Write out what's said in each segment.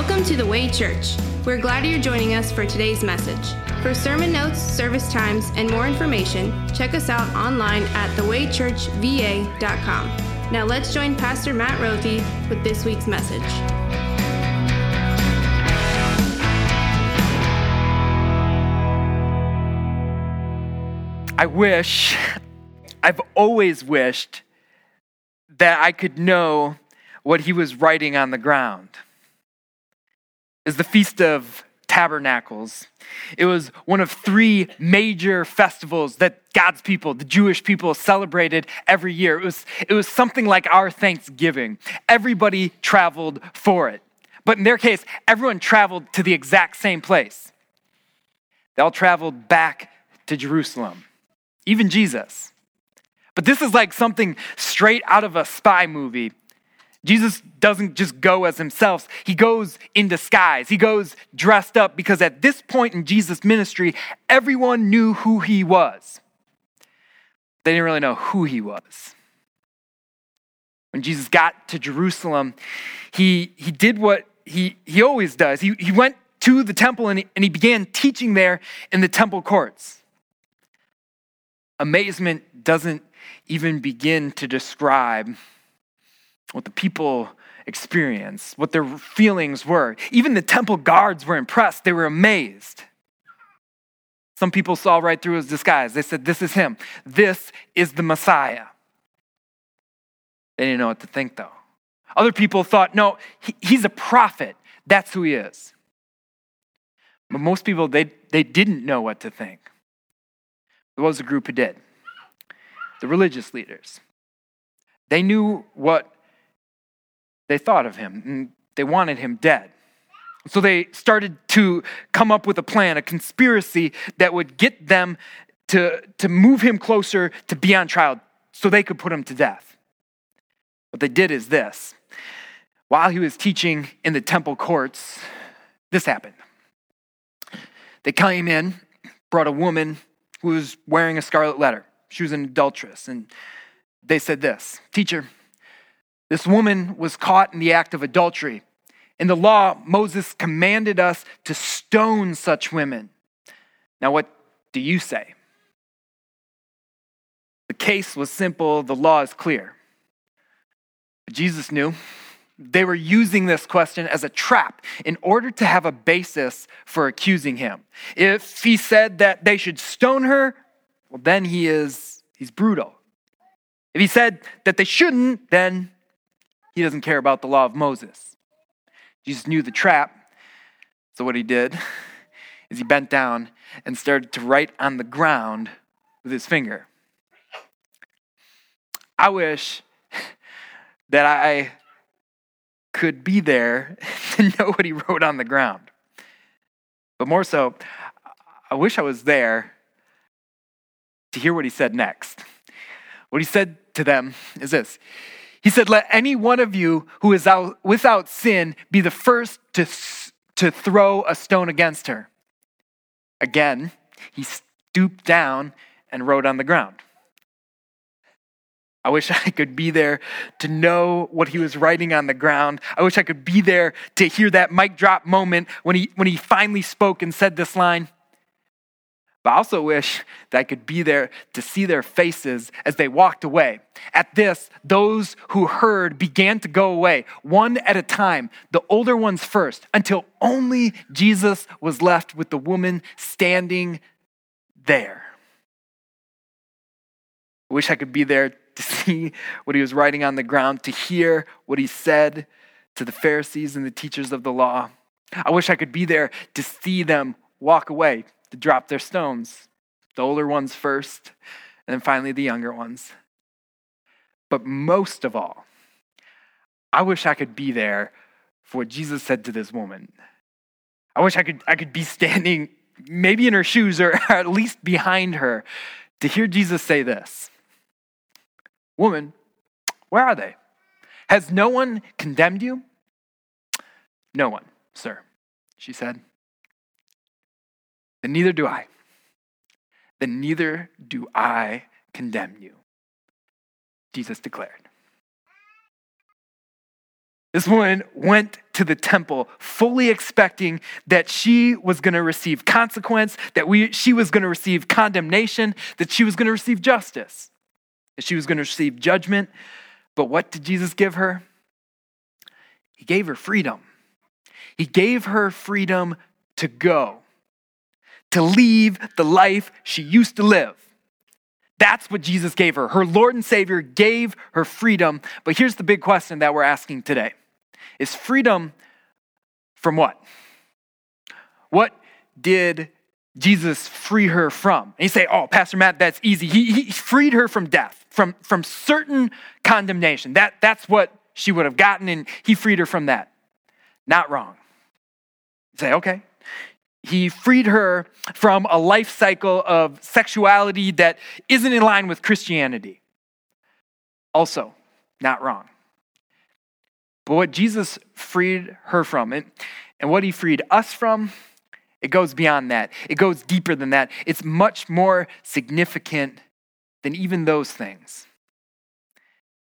Welcome to the Way Church. We're glad you're joining us for today's message. For sermon notes, service times, and more information, check us out online at thewaychurchva.com. Now let's join Pastor Matt Rothy with this week's message. I wish, I've always wished that I could know what he was writing on the ground. Is the Feast of Tabernacles. It was one of three major festivals that God's people, the Jewish people, celebrated every year. It was, it was something like our Thanksgiving. Everybody traveled for it. But in their case, everyone traveled to the exact same place. They all traveled back to Jerusalem, even Jesus. But this is like something straight out of a spy movie. Jesus doesn't just go as himself, he goes in disguise. He goes dressed up because at this point in Jesus' ministry, everyone knew who he was. They didn't really know who he was. When Jesus got to Jerusalem, he, he did what he, he always does. He, he went to the temple and he, and he began teaching there in the temple courts. Amazement doesn't even begin to describe what the people experienced, what their feelings were. Even the temple guards were impressed, they were amazed. Some people saw right through his disguise. They said, This is him. This is the Messiah. They didn't know what to think, though. Other people thought, No, he, he's a prophet. That's who he is. But most people, they, they didn't know what to think. There was a group who did the religious leaders. They knew what they thought of him and they wanted him dead. So they started to come up with a plan, a conspiracy that would get them to, to move him closer to be on trial so they could put him to death. What they did is this while he was teaching in the temple courts, this happened. They came in, brought a woman who was wearing a scarlet letter. She was an adulteress. And they said this Teacher, this woman was caught in the act of adultery. In the law, Moses commanded us to stone such women. Now, what do you say? The case was simple, the law is clear. But Jesus knew they were using this question as a trap in order to have a basis for accusing him. If he said that they should stone her, well, then he is, he's brutal. If he said that they shouldn't, then he doesn't care about the law of Moses. Jesus knew the trap. So, what he did is he bent down and started to write on the ground with his finger. I wish that I could be there to know what he wrote on the ground. But more so, I wish I was there to hear what he said next. What he said to them is this he said, Let any one of you who is out without sin be the first to, to throw a stone against her. Again, he stooped down and wrote on the ground. I wish I could be there to know what he was writing on the ground. I wish I could be there to hear that mic drop moment when he, when he finally spoke and said this line. But I also wish that I could be there to see their faces as they walked away. At this, those who heard began to go away, one at a time, the older ones first, until only Jesus was left with the woman standing there. I wish I could be there to see what he was writing on the ground, to hear what he said to the Pharisees and the teachers of the law. I wish I could be there to see them walk away, to drop their stones. The older ones first, and then finally the younger ones. But most of all, I wish I could be there for what Jesus said to this woman. I wish I could, I could be standing maybe in her shoes or at least behind her to hear Jesus say this Woman, where are they? Has no one condemned you? No one, sir, she said then neither do I. Then neither do I condemn you, Jesus declared. This woman went to the temple fully expecting that she was going to receive consequence, that we, she was going to receive condemnation, that she was going to receive justice, that she was going to receive judgment. But what did Jesus give her? He gave her freedom. He gave her freedom to go, to leave the life she used to live. That's what Jesus gave her. Her Lord and Savior gave her freedom. But here's the big question that we're asking today is freedom from what? What did Jesus free her from? And you say, oh, Pastor Matt, that's easy. He, he freed her from death, from, from certain condemnation. That, that's what she would have gotten, and he freed her from that. Not wrong. You say, okay, he freed her from a life cycle of sexuality that isn't in line with Christianity. Also, not wrong. But what Jesus freed her from, and, and what he freed us from, it goes beyond that. It goes deeper than that. It's much more significant than even those things.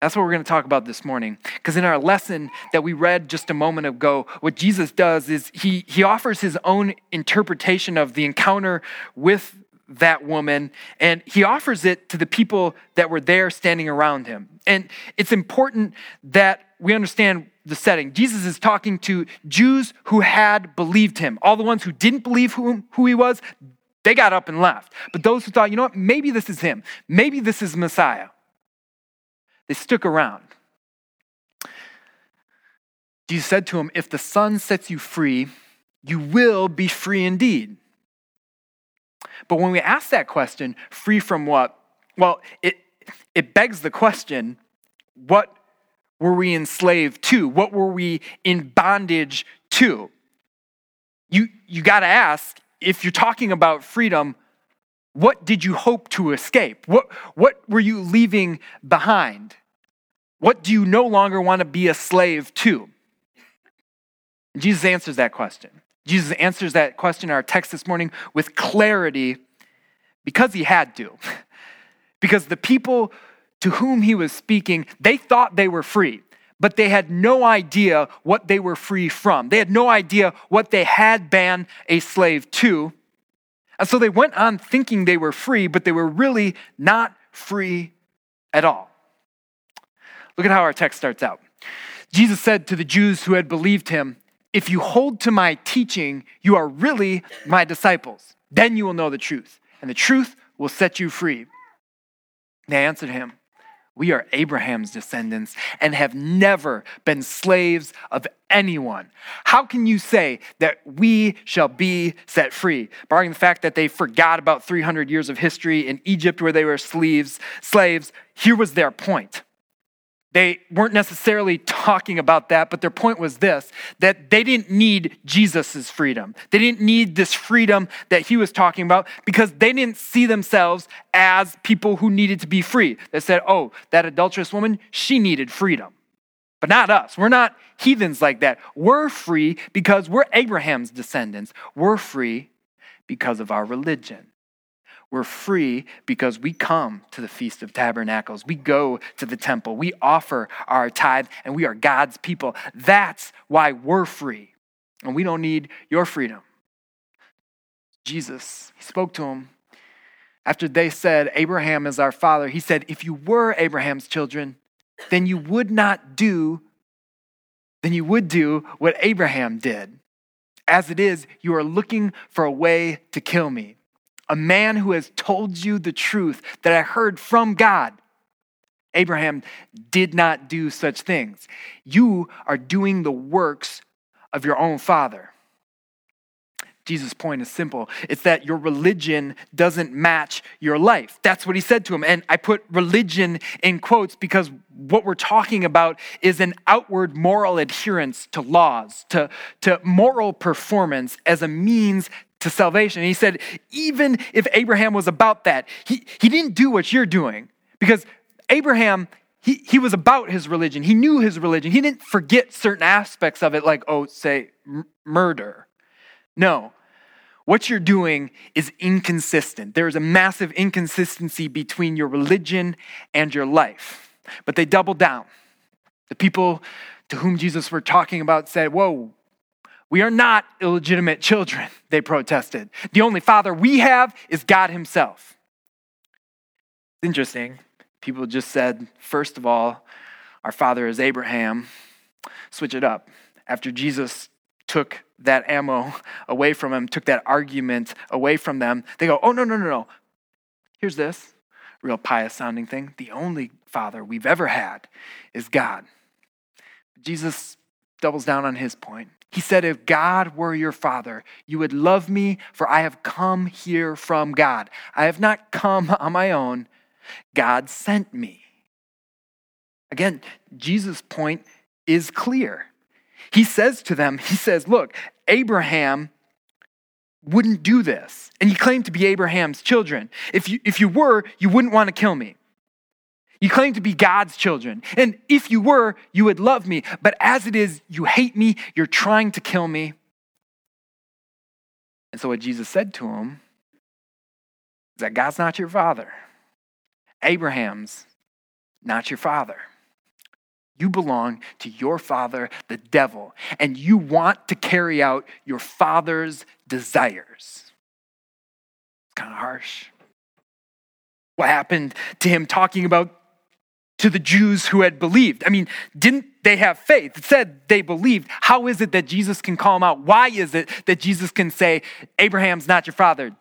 That's what we're going to talk about this morning. Because in our lesson that we read just a moment ago, what Jesus does is he, he offers his own interpretation of the encounter with that woman, and he offers it to the people that were there standing around him. And it's important that we understand the setting. Jesus is talking to Jews who had believed him. All the ones who didn't believe who, who he was, they got up and left. But those who thought, you know what, maybe this is him, maybe this is Messiah, they stuck around. Jesus said to him, If the Son sets you free, you will be free indeed. But when we ask that question, free from what? Well, it, it begs the question what were we enslaved to? What were we in bondage to? You, you got to ask if you're talking about freedom, what did you hope to escape? What, what were you leaving behind? What do you no longer want to be a slave to? Jesus answers that question. Jesus answers that question in our text this morning with clarity because he had to. because the people to whom he was speaking, they thought they were free, but they had no idea what they were free from. They had no idea what they had been a slave to. And so they went on thinking they were free, but they were really not free at all. Look at how our text starts out. Jesus said to the Jews who had believed him, If you hold to my teaching, you are really my disciples. Then you will know the truth, and the truth will set you free. They answered him, we are Abraham's descendants and have never been slaves of anyone. How can you say that we shall be set free? Barring the fact that they forgot about 300 years of history in Egypt where they were slaves, slaves, here was their point. They weren't necessarily talking about that, but their point was this that they didn't need Jesus' freedom. They didn't need this freedom that he was talking about because they didn't see themselves as people who needed to be free. They said, oh, that adulterous woman, she needed freedom. But not us. We're not heathens like that. We're free because we're Abraham's descendants. We're free because of our religion. We're free because we come to the Feast of Tabernacles. We go to the temple. We offer our tithe, and we are God's people. That's why we're free. And we don't need your freedom. Jesus, he spoke to him after they said, Abraham is our father. He said, If you were Abraham's children, then you would not do, then you would do what Abraham did. As it is, you are looking for a way to kill me a man who has told you the truth that I heard from God. Abraham did not do such things. You are doing the works of your own father. Jesus' point is simple it's that your religion doesn't match your life. That's what he said to him. And I put religion in quotes because what we're talking about is an outward moral adherence to laws, to, to moral performance as a means to salvation. And he said, even if Abraham was about that, he, he didn't do what you're doing because Abraham, he, he was about his religion. He knew his religion. He didn't forget certain aspects of it, like, oh, say, m- murder. No. What you're doing is inconsistent. There is a massive inconsistency between your religion and your life. But they doubled down. The people to whom Jesus were talking about said, Whoa, we are not illegitimate children, they protested. The only father we have is God Himself. Interesting. People just said, first of all, our father is Abraham. Switch it up. After Jesus took that ammo away from him, took that argument away from them, they go, oh, no, no, no, no. Here's this real pious sounding thing. The only father we've ever had is God. Jesus doubles down on his point. He said, If God were your father, you would love me, for I have come here from God. I have not come on my own, God sent me. Again, Jesus' point is clear. He says to them, He says, Look, Abraham wouldn't do this. And you claim to be Abraham's children. If you, if you were, you wouldn't want to kill me. You claim to be God's children. And if you were, you would love me. But as it is, you hate me, you're trying to kill me. And so, what Jesus said to him is that God's not your father, Abraham's not your father. You belong to your father, the devil, and you want to carry out your father's desires. It's kind of harsh. What happened to him talking about to the Jews who had believed? I mean, didn't they have faith? It said they believed. How is it that Jesus can call them out? Why is it that Jesus can say, Abraham's not your father?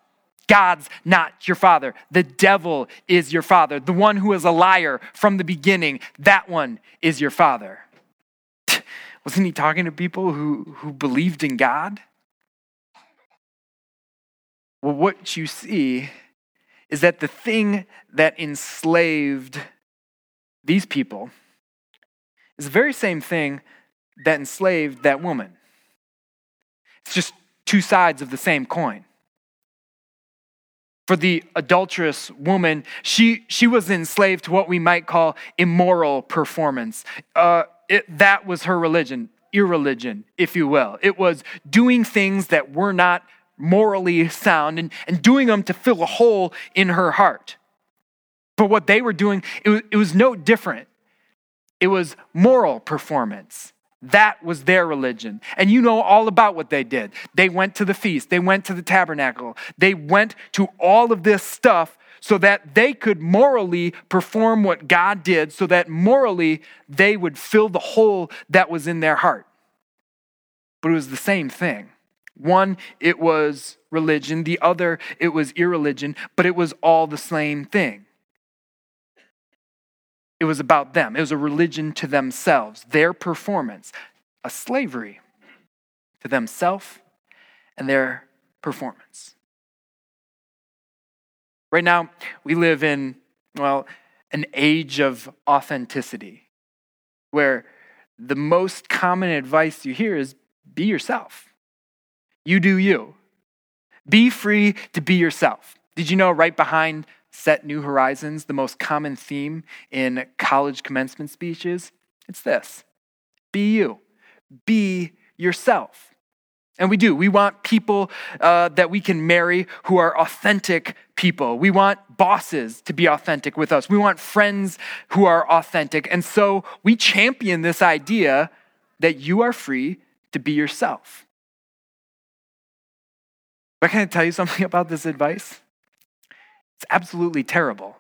God's not your father. The devil is your father. The one who is a liar from the beginning, that one is your father. Wasn't he talking to people who, who believed in God? Well, what you see is that the thing that enslaved these people is the very same thing that enslaved that woman. It's just two sides of the same coin for the adulterous woman, she, she was enslaved to what we might call immoral performance. Uh, it, that was her religion, irreligion, if you will. It was doing things that were not morally sound and, and doing them to fill a hole in her heart. But what they were doing, it was, it was no different. It was moral performance. That was their religion. And you know all about what they did. They went to the feast, they went to the tabernacle, they went to all of this stuff so that they could morally perform what God did, so that morally they would fill the hole that was in their heart. But it was the same thing. One, it was religion, the other, it was irreligion, but it was all the same thing. It was about them. It was a religion to themselves, their performance, a slavery to themselves and their performance. Right now, we live in, well, an age of authenticity where the most common advice you hear is be yourself. You do you. Be free to be yourself. Did you know right behind set new horizons, the most common theme in college commencement speeches, it's this be you, be yourself. And we do. We want people uh, that we can marry who are authentic people. We want bosses to be authentic with us. We want friends who are authentic. And so we champion this idea that you are free to be yourself. But can I tell you something about this advice? It's absolutely terrible.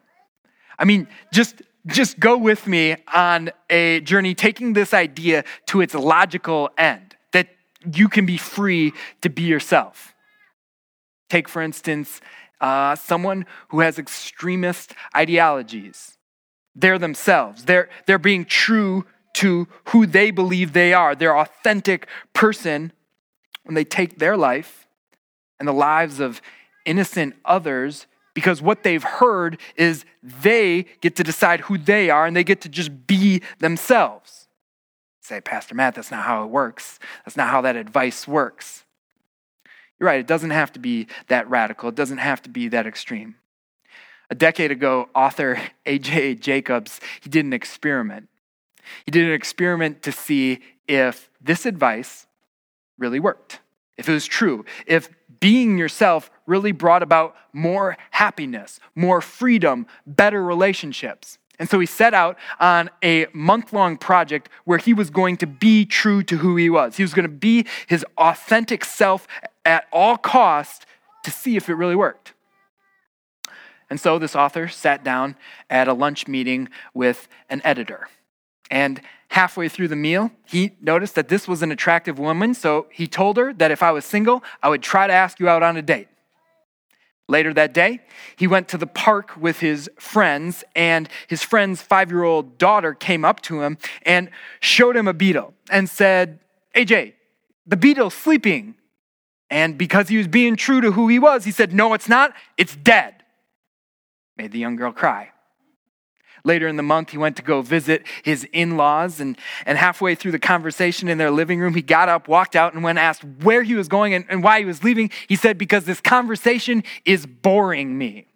I mean, just just go with me on a journey taking this idea to its logical end that you can be free to be yourself. Take, for instance, uh, someone who has extremist ideologies. They're themselves, they're, they're being true to who they believe they are, their authentic person. When they take their life and the lives of innocent others because what they've heard is they get to decide who they are and they get to just be themselves. Say, Pastor Matt, that's not how it works. That's not how that advice works. You're right, it doesn't have to be that radical, it doesn't have to be that extreme. A decade ago, author A.J. Jacobs, he did an experiment. He did an experiment to see if this advice really worked, if it was true, if being yourself really brought about more happiness, more freedom, better relationships. And so he set out on a month long project where he was going to be true to who he was. He was going to be his authentic self at all cost to see if it really worked. And so this author sat down at a lunch meeting with an editor. And halfway through the meal, he noticed that this was an attractive woman, so he told her that if I was single, I would try to ask you out on a date. Later that day, he went to the park with his friends, and his friend's five year old daughter came up to him and showed him a beetle and said, AJ, the beetle's sleeping. And because he was being true to who he was, he said, No, it's not, it's dead. Made the young girl cry. Later in the month, he went to go visit his in laws, and, and halfway through the conversation in their living room, he got up, walked out, and when asked where he was going and, and why he was leaving, he said, Because this conversation is boring me.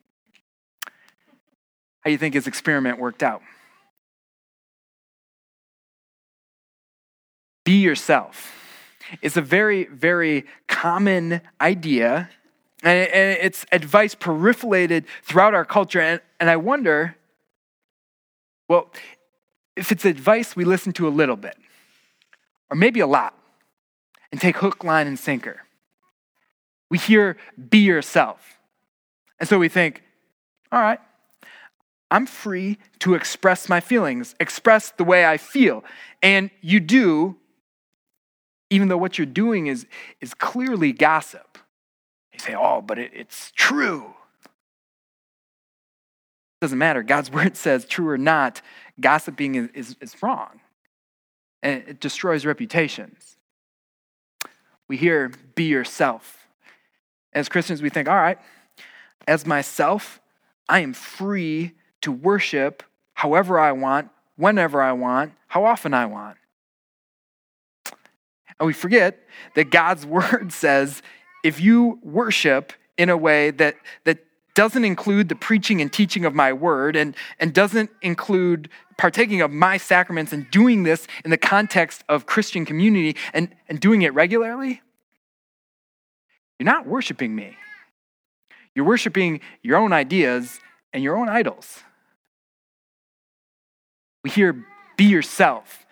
How do you think his experiment worked out? Be yourself. It's a very, very common idea, and it's advice proliferated throughout our culture. And, and I wonder well, if it's advice we listen to a little bit, or maybe a lot, and take hook, line, and sinker, we hear be yourself. And so we think, all right, I'm free to express my feelings, express the way I feel. And you do, even though what you're doing is, is clearly gossip. You say, oh, but it, it's true. Doesn't matter. God's word says, true or not, gossiping is, is, is wrong. And it destroys reputations. We hear, be yourself. As Christians, we think, all right, as myself, I am free to worship however I want, whenever I want, how often I want. And we forget that God's word says if you worship in a way that, that doesn't include the preaching and teaching of my word and, and doesn't include partaking of my sacraments and doing this in the context of Christian community and, and doing it regularly, you're not worshiping me. You're worshiping your own ideas and your own idols. We hear, be yourself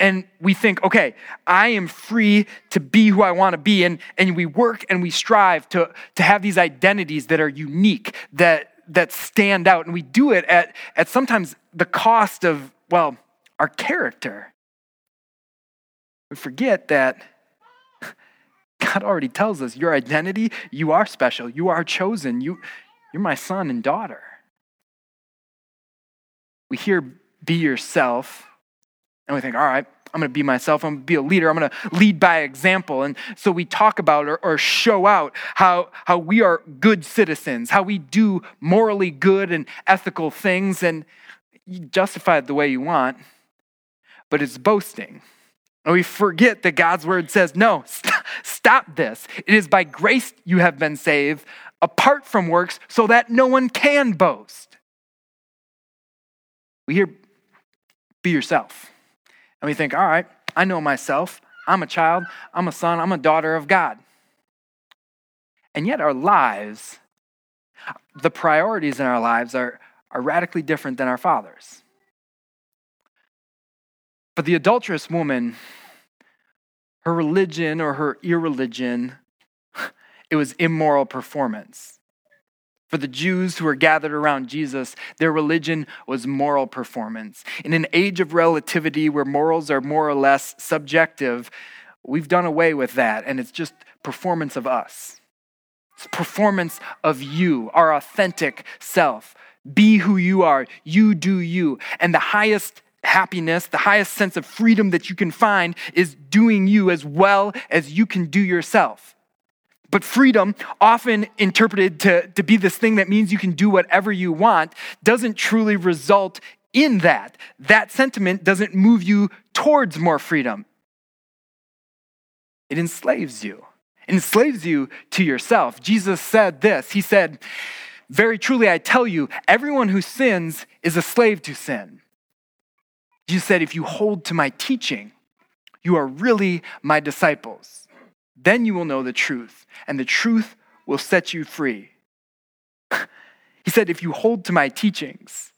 and we think, okay, I am free to be who I want to be. And, and we work and we strive to, to have these identities that are unique, that, that stand out. And we do it at, at sometimes the cost of, well, our character. We forget that God already tells us your identity, you are special, you are chosen, you, you're my son and daughter. We hear be yourself and we think, all right, I'm going to be myself. I'm going to be a leader. I'm going to lead by example. And so we talk about or, or, show out how, how we are good citizens, how we do morally good and ethical things. And you justify it the way you want, but it's boasting. And we forget that God's word says, no, st- stop this. It is by grace you have been saved, apart from works, so that no one can boast. We hear, be yourself. And we think, all right, I know myself. I'm a child, I'm a son, I'm a daughter of God. And yet, our lives, the priorities in our lives are, are radically different than our fathers. But the adulterous woman, her religion or her irreligion, it was immoral performance. For the Jews who were gathered around Jesus, their religion was moral performance. In an age of relativity where morals are more or less subjective, we've done away with that, and it's just performance of us. It's performance of you, our authentic self. Be who you are, you do you. And the highest happiness, the highest sense of freedom that you can find is doing you as well as you can do yourself. But freedom, often interpreted to, to be this thing that means you can do whatever you want, doesn't truly result in that. That sentiment doesn't move you towards more freedom. It enslaves you. It enslaves you to yourself. Jesus said this He said, Very truly, I tell you, everyone who sins is a slave to sin. Jesus said, If you hold to my teaching, you are really my disciples. Then you will know the truth, and the truth will set you free. he said, If you hold to my teachings,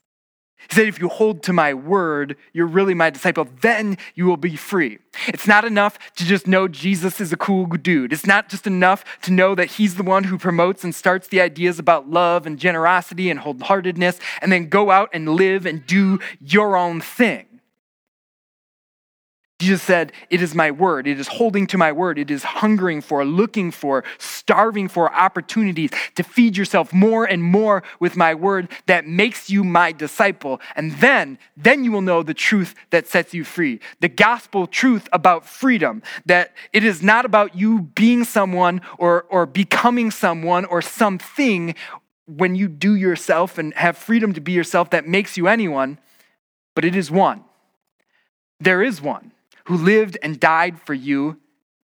He said, if you hold to my word, you're really my disciple, then you will be free. It's not enough to just know Jesus is a cool dude. It's not just enough to know that he's the one who promotes and starts the ideas about love and generosity and wholeheartedness, and then go out and live and do your own thing. Jesus said, It is my word. It is holding to my word. It is hungering for, looking for, starving for opportunities to feed yourself more and more with my word that makes you my disciple. And then, then you will know the truth that sets you free. The gospel truth about freedom, that it is not about you being someone or, or becoming someone or something when you do yourself and have freedom to be yourself that makes you anyone, but it is one. There is one who lived and died for you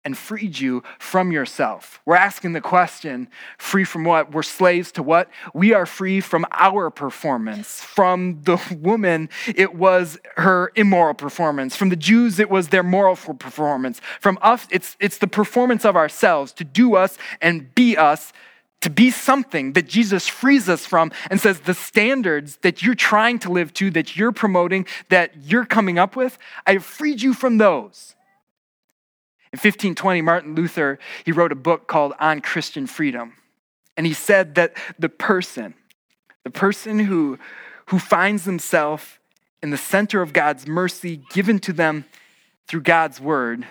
and freed you from yourself. We're asking the question free from what? We're slaves to what? We are free from our performance. From the woman, it was her immoral performance. From the Jews, it was their moral performance. From us, it's, it's the performance of ourselves to do us and be us to be something that Jesus frees us from and says the standards that you're trying to live to, that you're promoting, that you're coming up with, I have freed you from those. In 1520, Martin Luther, he wrote a book called On Christian Freedom. And he said that the person, the person who, who finds himself in the center of God's mercy given to them through God's word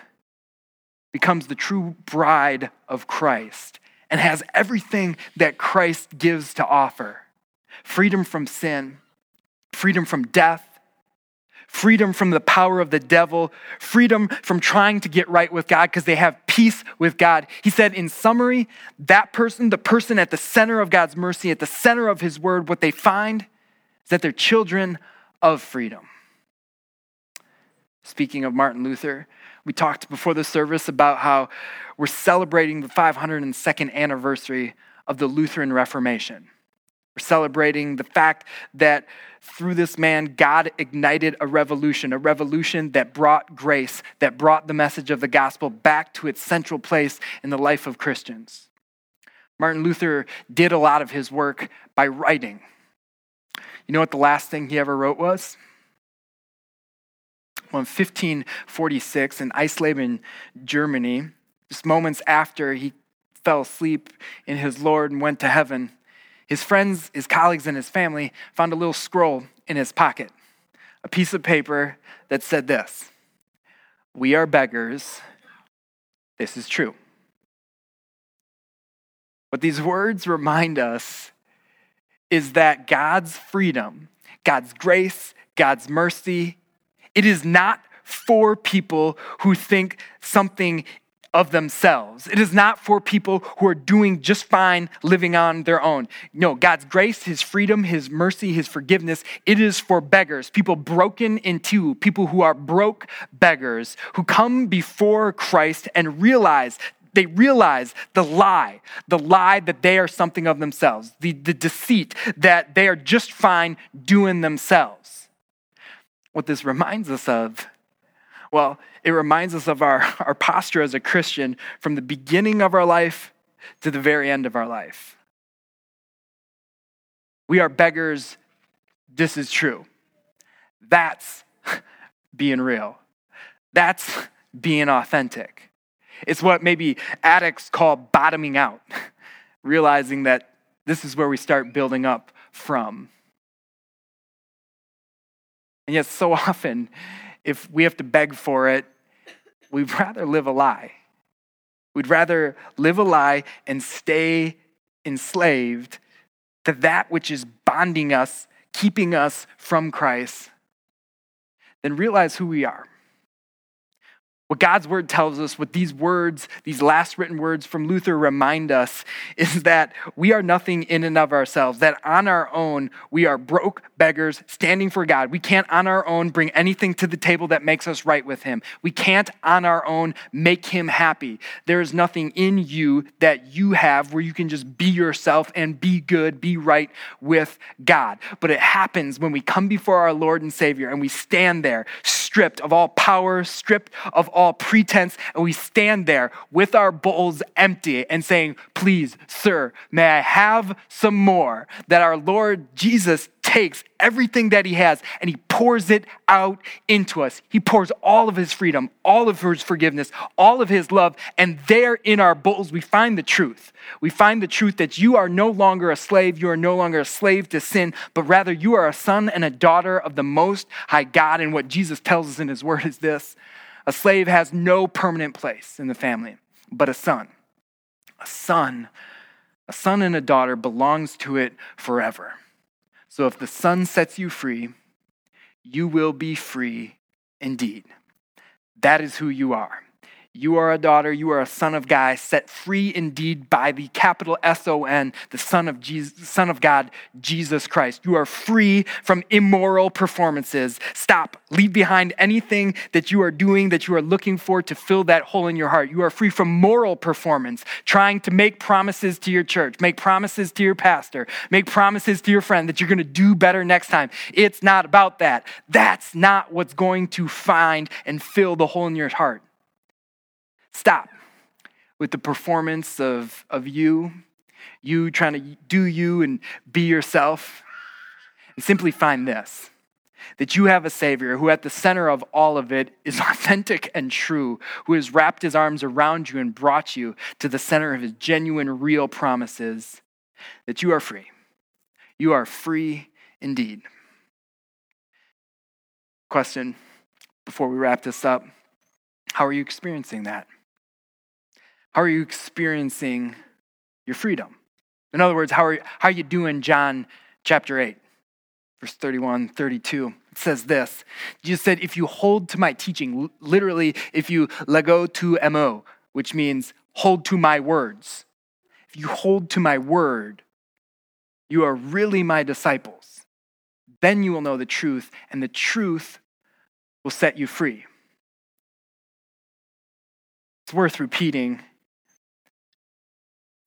becomes the true bride of Christ and has everything that Christ gives to offer freedom from sin, freedom from death, freedom from the power of the devil, freedom from trying to get right with God because they have peace with God. He said, in summary, that person, the person at the center of God's mercy, at the center of his word, what they find is that they're children of freedom. Speaking of Martin Luther, we talked before the service about how we're celebrating the 502nd anniversary of the Lutheran Reformation. We're celebrating the fact that through this man, God ignited a revolution, a revolution that brought grace, that brought the message of the gospel back to its central place in the life of Christians. Martin Luther did a lot of his work by writing. You know what the last thing he ever wrote was? Well, in 1546 in Eisleben, Germany, just moments after he fell asleep in his Lord and went to heaven, his friends, his colleagues, and his family found a little scroll in his pocket, a piece of paper that said this We are beggars. This is true. What these words remind us is that God's freedom, God's grace, God's mercy, it is not for people who think something of themselves. It is not for people who are doing just fine living on their own. No, God's grace, His freedom, His mercy, His forgiveness, it is for beggars, people broken in two, people who are broke beggars, who come before Christ and realize they realize the lie, the lie that they are something of themselves, the, the deceit that they are just fine doing themselves. What this reminds us of well, it reminds us of our, our posture as a Christian from the beginning of our life to the very end of our life. We are beggars. This is true. That's being real. That's being authentic. It's what maybe addicts call bottoming out, realizing that this is where we start building up from. And yet, so often, if we have to beg for it, we'd rather live a lie. We'd rather live a lie and stay enslaved to that which is bonding us, keeping us from Christ, than realize who we are. What God's word tells us, what these words, these last written words from Luther remind us, is that we are nothing in and of ourselves, that on our own, we are broke beggars standing for God. We can't on our own bring anything to the table that makes us right with Him. We can't on our own make Him happy. There is nothing in you that you have where you can just be yourself and be good, be right with God. But it happens when we come before our Lord and Savior and we stand there stripped of all power, stripped of all pretense, and we stand there with our bowls empty and saying, Please, sir, may I have some more? That our Lord Jesus takes everything that he has and he pours it out into us. He pours all of his freedom, all of his forgiveness, all of his love. And there in our bowls, we find the truth. We find the truth that you are no longer a slave. You are no longer a slave to sin, but rather you are a son and a daughter of the Most High God. And what Jesus tells us in his word is this a slave has no permanent place in the family, but a son. A son, a son and a daughter belongs to it forever. So if the Son sets you free, you will be free indeed. That is who you are. You are a daughter, you are a son of God, set free indeed by the capital S O N, the Son of, Jesus, Son of God, Jesus Christ. You are free from immoral performances. Stop. Leave behind anything that you are doing that you are looking for to fill that hole in your heart. You are free from moral performance, trying to make promises to your church, make promises to your pastor, make promises to your friend that you're going to do better next time. It's not about that. That's not what's going to find and fill the hole in your heart. Stop with the performance of, of you, you trying to do you and be yourself, and simply find this that you have a Savior who, at the center of all of it, is authentic and true, who has wrapped his arms around you and brought you to the center of his genuine, real promises that you are free. You are free indeed. Question before we wrap this up How are you experiencing that? How are you experiencing your freedom? In other words, how are, how are you doing, John chapter 8, verse 31, 32? It says this Jesus said, If you hold to my teaching, literally, if you lego to mo, which means hold to my words, if you hold to my word, you are really my disciples. Then you will know the truth, and the truth will set you free. It's worth repeating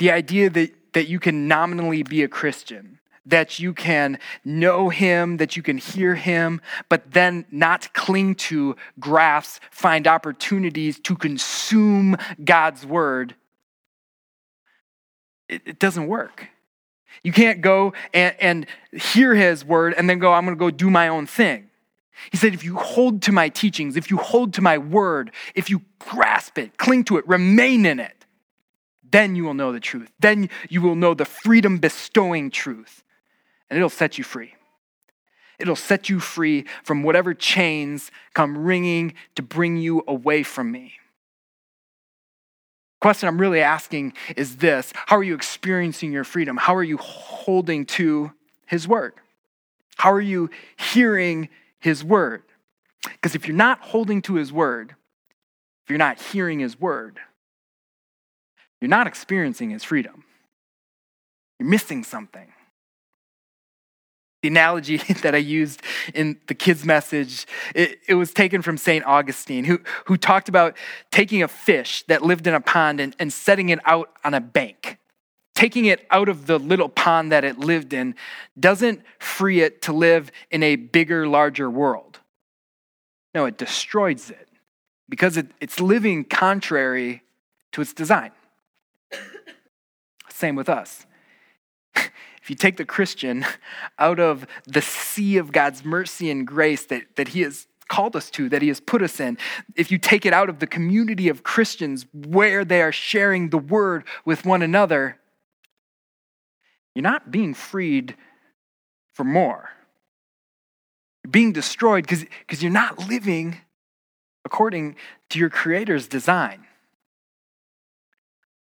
the idea that, that you can nominally be a Christian, that you can know him, that you can hear him, but then not cling to, graphs, find opportunities to consume God's word, it, it doesn't work. You can't go and, and hear his word and then go, I'm going to go do my own thing. He said, if you hold to my teachings, if you hold to my word, if you grasp it, cling to it, remain in it, then you will know the truth. Then you will know the freedom bestowing truth, and it'll set you free. It'll set you free from whatever chains come ringing to bring you away from me. Question I'm really asking is this How are you experiencing your freedom? How are you holding to His word? How are you hearing His word? Because if you're not holding to His word, if you're not hearing His word, you're not experiencing his freedom. You're missing something. The analogy that I used in the kids' message, it, it was taken from St. Augustine, who, who talked about taking a fish that lived in a pond and, and setting it out on a bank. Taking it out of the little pond that it lived in doesn't free it to live in a bigger, larger world. No, it destroys it because it, it's living contrary to its design. Same with us. If you take the Christian out of the sea of God's mercy and grace that, that He has called us to, that He has put us in, if you take it out of the community of Christians where they are sharing the word with one another, you're not being freed for more. You're being destroyed because you're not living according to your Creator's design.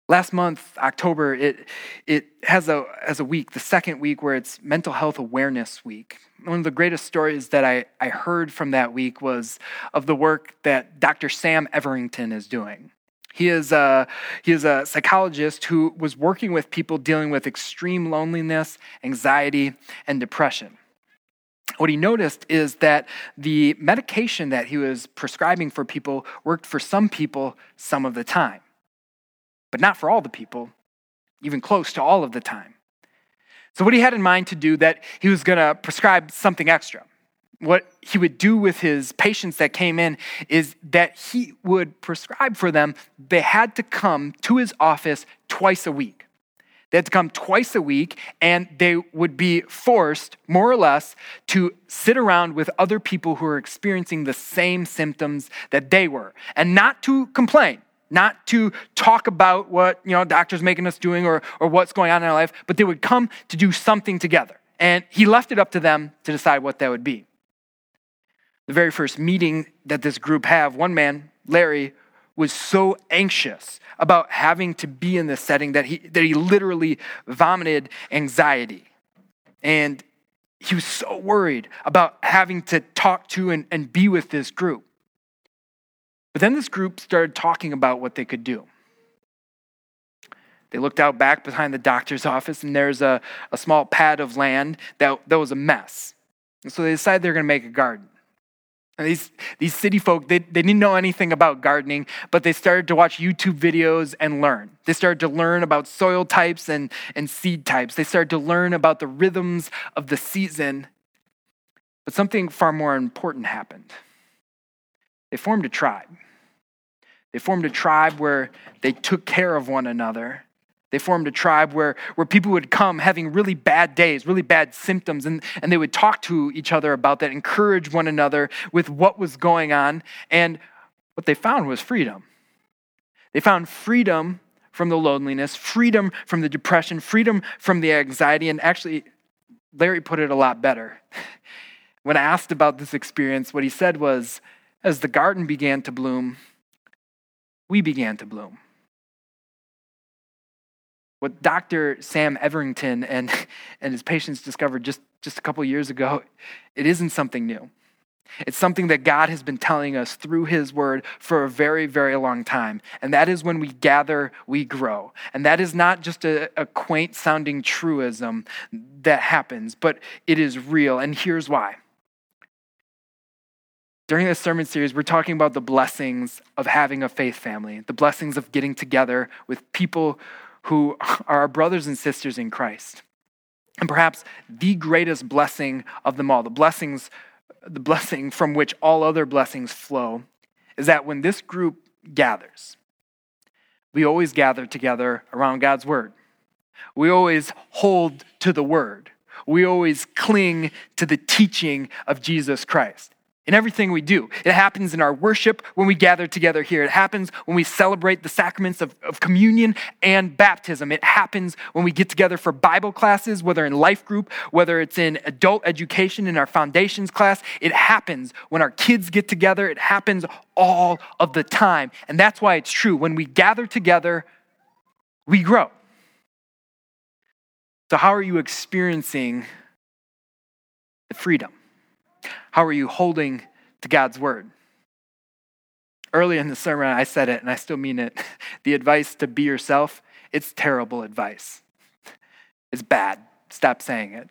Last month, October, it, it has, a, a week, the second week, where it's Mental Health Awareness Week. One of the greatest stories that I, I heard from that week was of the work that Dr. Sam Everington is doing. He is, a, he is a psychologist who was working with people dealing with extreme loneliness, anxiety, and depression. What he noticed is that the medication that he was prescribing for people worked for some people some of the time but not for all the people, even close to all of the time. So, what he had in mind to do that he was going to prescribe something extra. What he would do with his patients that came in is that he would prescribe for them, they had to come to his office twice a week. They had to come twice a week, and they would be forced, more or less, to sit around with other people who are experiencing the same symptoms that they were, and not to complain, not to talk about what you know doctors making us doing or, or what's going on in our life, but they would come to do something together. And he left it up to them to decide what that would be. The very first meeting that this group have, one man, Larry, was so anxious about having to be in this setting that he, that he literally vomited anxiety. And he was so worried about having to talk to and, and be with this group. But then this group started talking about what they could do. They looked out back behind the doctor's office, and there's a, a small pad of land that, that was a mess. And so they decided they're going to make a garden. And these, these city folk, they, they didn't know anything about gardening, but they started to watch YouTube videos and learn. They started to learn about soil types and, and seed types. They started to learn about the rhythms of the season. But something far more important happened. They formed a tribe. They formed a tribe where they took care of one another they formed a tribe where, where people would come having really bad days, really bad symptoms, and, and they would talk to each other about that, encourage one another with what was going on. And what they found was freedom. They found freedom from the loneliness, freedom from the depression, freedom from the anxiety. And actually, Larry put it a lot better. When I asked about this experience, what he said was as the garden began to bloom, we began to bloom. What Dr. Sam Everington and, and his patients discovered just, just a couple years ago, it isn't something new. It's something that God has been telling us through His Word for a very, very long time. And that is when we gather, we grow. And that is not just a, a quaint sounding truism that happens, but it is real. And here's why. During this sermon series, we're talking about the blessings of having a faith family, the blessings of getting together with people who are our brothers and sisters in Christ. And perhaps the greatest blessing of them all, the blessings, the blessing from which all other blessings flow, is that when this group gathers, we always gather together around God's word. We always hold to the word. We always cling to the teaching of Jesus Christ in everything we do. It happens in our worship when we gather together here. It happens when we celebrate the sacraments of, of communion and baptism. It happens when we get together for Bible classes, whether in life group, whether it's in adult education in our foundations class. It happens when our kids get together. It happens all of the time. And that's why it's true. When we gather together, we grow. So, how are you experiencing the freedom? How are you holding to God's word? Early in the sermon, I said it, and I still mean it. The advice to be yourself, it's terrible advice. It's bad. Stop saying it.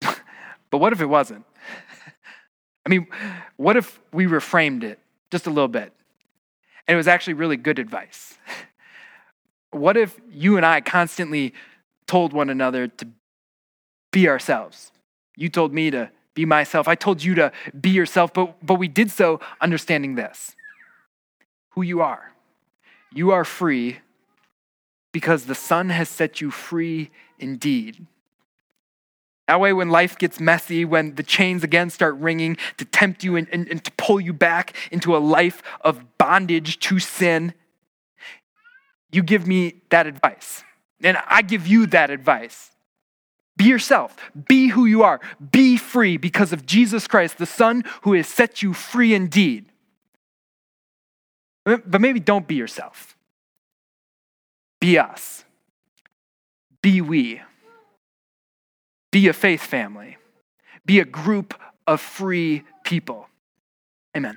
but what if it wasn't? I mean, what if we reframed it just a little bit? And it was actually really good advice. What if you and I constantly told one another to be ourselves? You told me to be myself. I told you to be yourself, but, but we did so understanding this who you are. You are free because the Son has set you free indeed. That way, when life gets messy, when the chains again start ringing to tempt you and, and, and to pull you back into a life of bondage to sin, you give me that advice. And I give you that advice. Be yourself. Be who you are. Be free because of Jesus Christ, the Son who has set you free indeed. But maybe don't be yourself. Be us. Be we. Be a faith family. Be a group of free people. Amen.